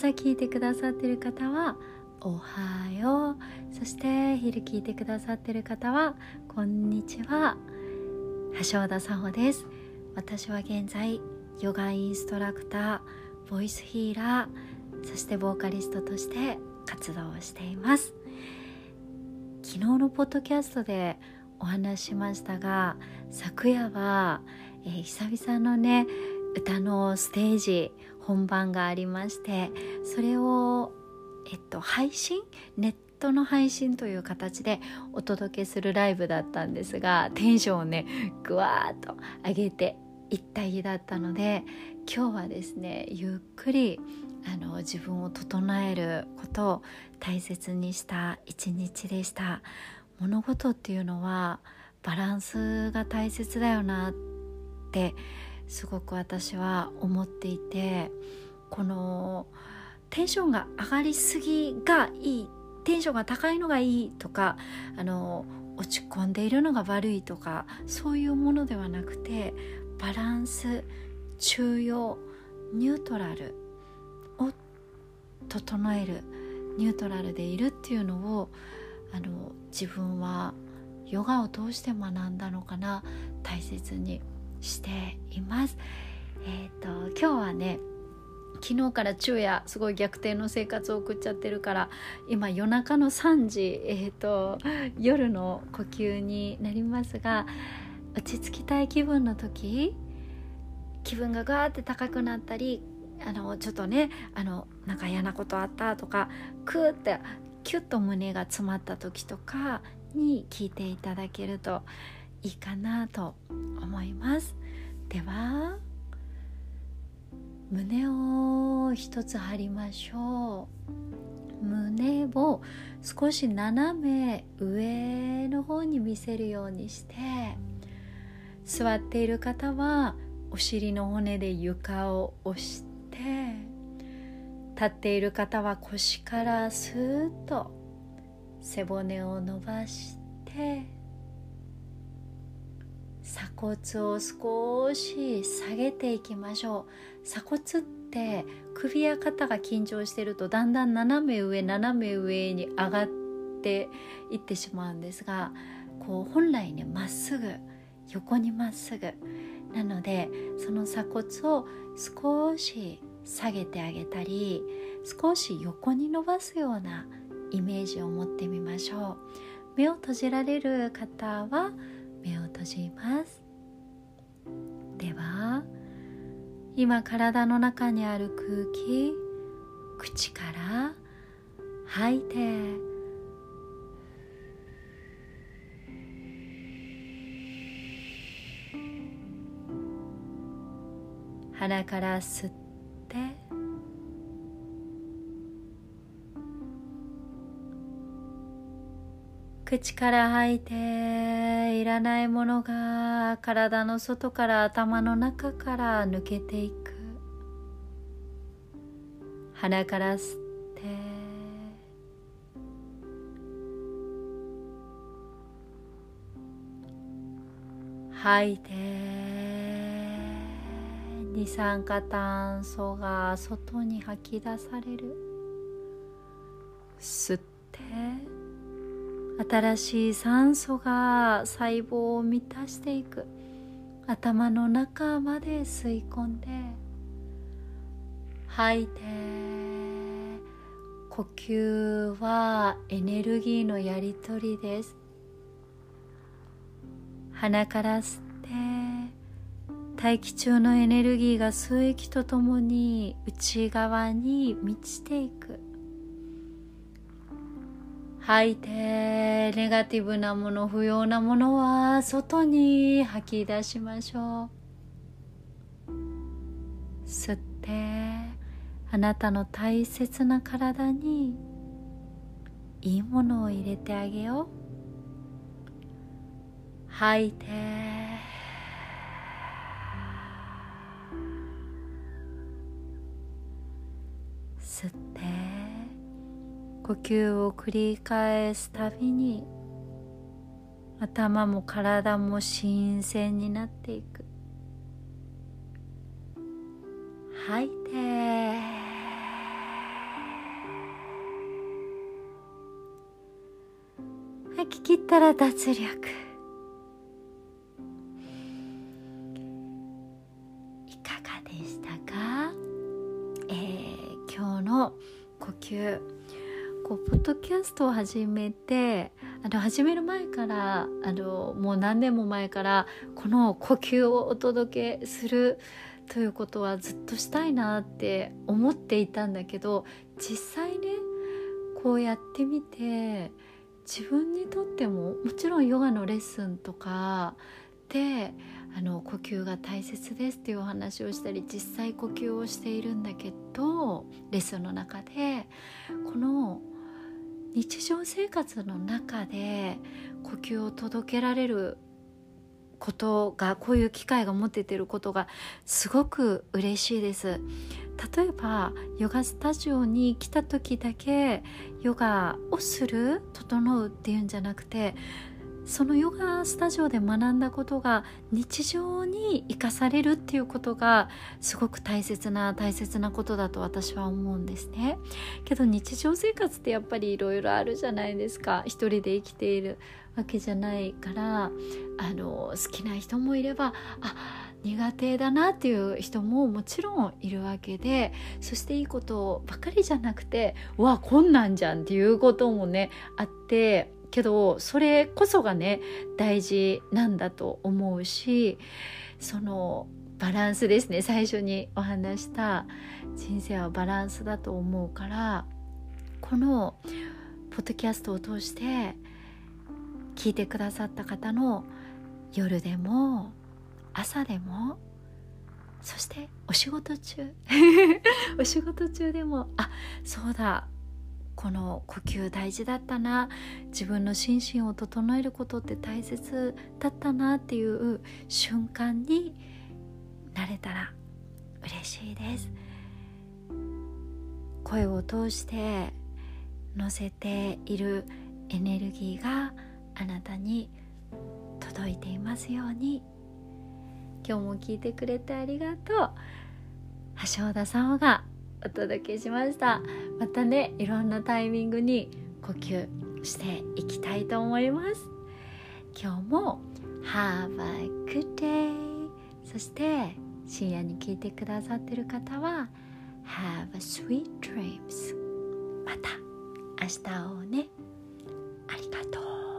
朝聞いてくださってる方はおはよう。そして昼聞いてくださってる方はこんにちは。橋田沙穂です。私は現在ヨガインストラクターボイスヒーラーそしてボーカリストとして活動をしています。昨日のポッドキャストでお話ししましたが昨夜は、えー、久々のね歌のステージ本番がありましてそれをえっと、配信？ネットの配信という形でお届けするライブだったんですがテンションをねぐわーっと上げていった日だったので今日はですねゆっくりあの自分を整えることを大切にした一日でした。物事っていうのはバランスが大切だよなってすごく私は思っていてこのテンションが上がりすぎがいいテンションが高いのがいいとかあの落ち込んでいるのが悪いとかそういうものではなくてバランス中庸ニュートラルを整えるニュートラルでいるっていうのをあの自分はヨガを通して学んだのかな大切にしています。えっ、ー、と今日はね昨日から昼夜すごい逆転の生活を送っちゃってるから今夜中の3時、えーと、夜の呼吸になりますが落ち着きたい気分の時気分がガーって高くなったりあのちょっとねあのなんか嫌なことあったとかクーってキュッと胸が詰まった時とかに聞いていただけるといいかなと胸を一つ張りましょう。胸を少し斜め上の方に見せるようにして座っている方はお尻の骨で床を押して立っている方は腰からスーッと背骨を伸ばして鎖骨を少し下げていきましょう。鎖骨って首や肩が緊張してるとだんだん斜め上斜め上に上がっていってしまうんですがこう本来ねまっすぐ横にまっすぐ。なのでその鎖骨を少し下げてあげたり少し横に伸ばすようなイメージを持ってみましょう。目を閉じられる方は目を閉じます。では今体の中にある空気口から吐いて。鼻から吸って。口から吐いていらないものが体の外から頭の中から抜けていく。鼻から吸って吐いて二酸化炭素が外に吐き出される。吸って新しい酸素が細胞を満たしていく。頭の中まで吸い込んで吐いて呼吸はエネルギーのやり取りです。鼻から吸って大気中のエネルギーが吸う息とともに内側に満ちていく。吐いてネガティブなもの不要なものは外に吐き出しましょう。吸ってあなたの大切な体にいいものを入れてあげよう。吐いて吸って呼吸を繰り返すたびに頭も体も新鮮になっていく。吐いて。吐き切ったら脱力。いかがでしたか、えー、今日の呼吸。こうポッドキャストを始めてあの始める前からあのもう何年も前からこの呼吸をお届けするということはずっとしたいなって思っていたんだけど実際ねこうやってみて自分にとってももちろんヨガのレッスンとかであの呼吸が大切ですっていうお話をしたり実際呼吸をしているんだけどレッスンの中でこの日常生活の中で呼吸を届けられることがこういう機会が持ててることがすごく嬉しいです。例えばヨガスタジオに来た時だけヨガをする整うっていうんじゃなくてそのヨガスタジオで学んだことが日常に生かされるっていうことがすごく大切な大切なことだと私は思うんですね。けど日常生活ってやっぱりいろいろあるじゃないですか。一人で生きているわけじゃないからあの好きな人もいればあ苦手だなっていう人ももちろんいるわけでそしていいことばかりじゃなくてわこんなんじゃんっていうこともねあってけどそれこそがね大事なんだと思うしそのバランスですね。最初にお話した人生はバランスだと思うからこのポッドキャストを通して聞いてくださった方の夜でも朝でもそしてお仕事中。お仕事中でもあそうだ。この呼吸大事だったな。自分の心身を整えることって大切だったなっていう瞬間になれたら嬉しいです。声を通して乗せているエネルギーがあなたに届いていますように。今日も聞いてくれてありがとう。橋田さんがお届けしました。またねいろんなタイミングに呼吸していきたいと思います。今日も Have a good day そして深夜に聞いてくださってる方は Have a sweet dreams また明日をねありがとう。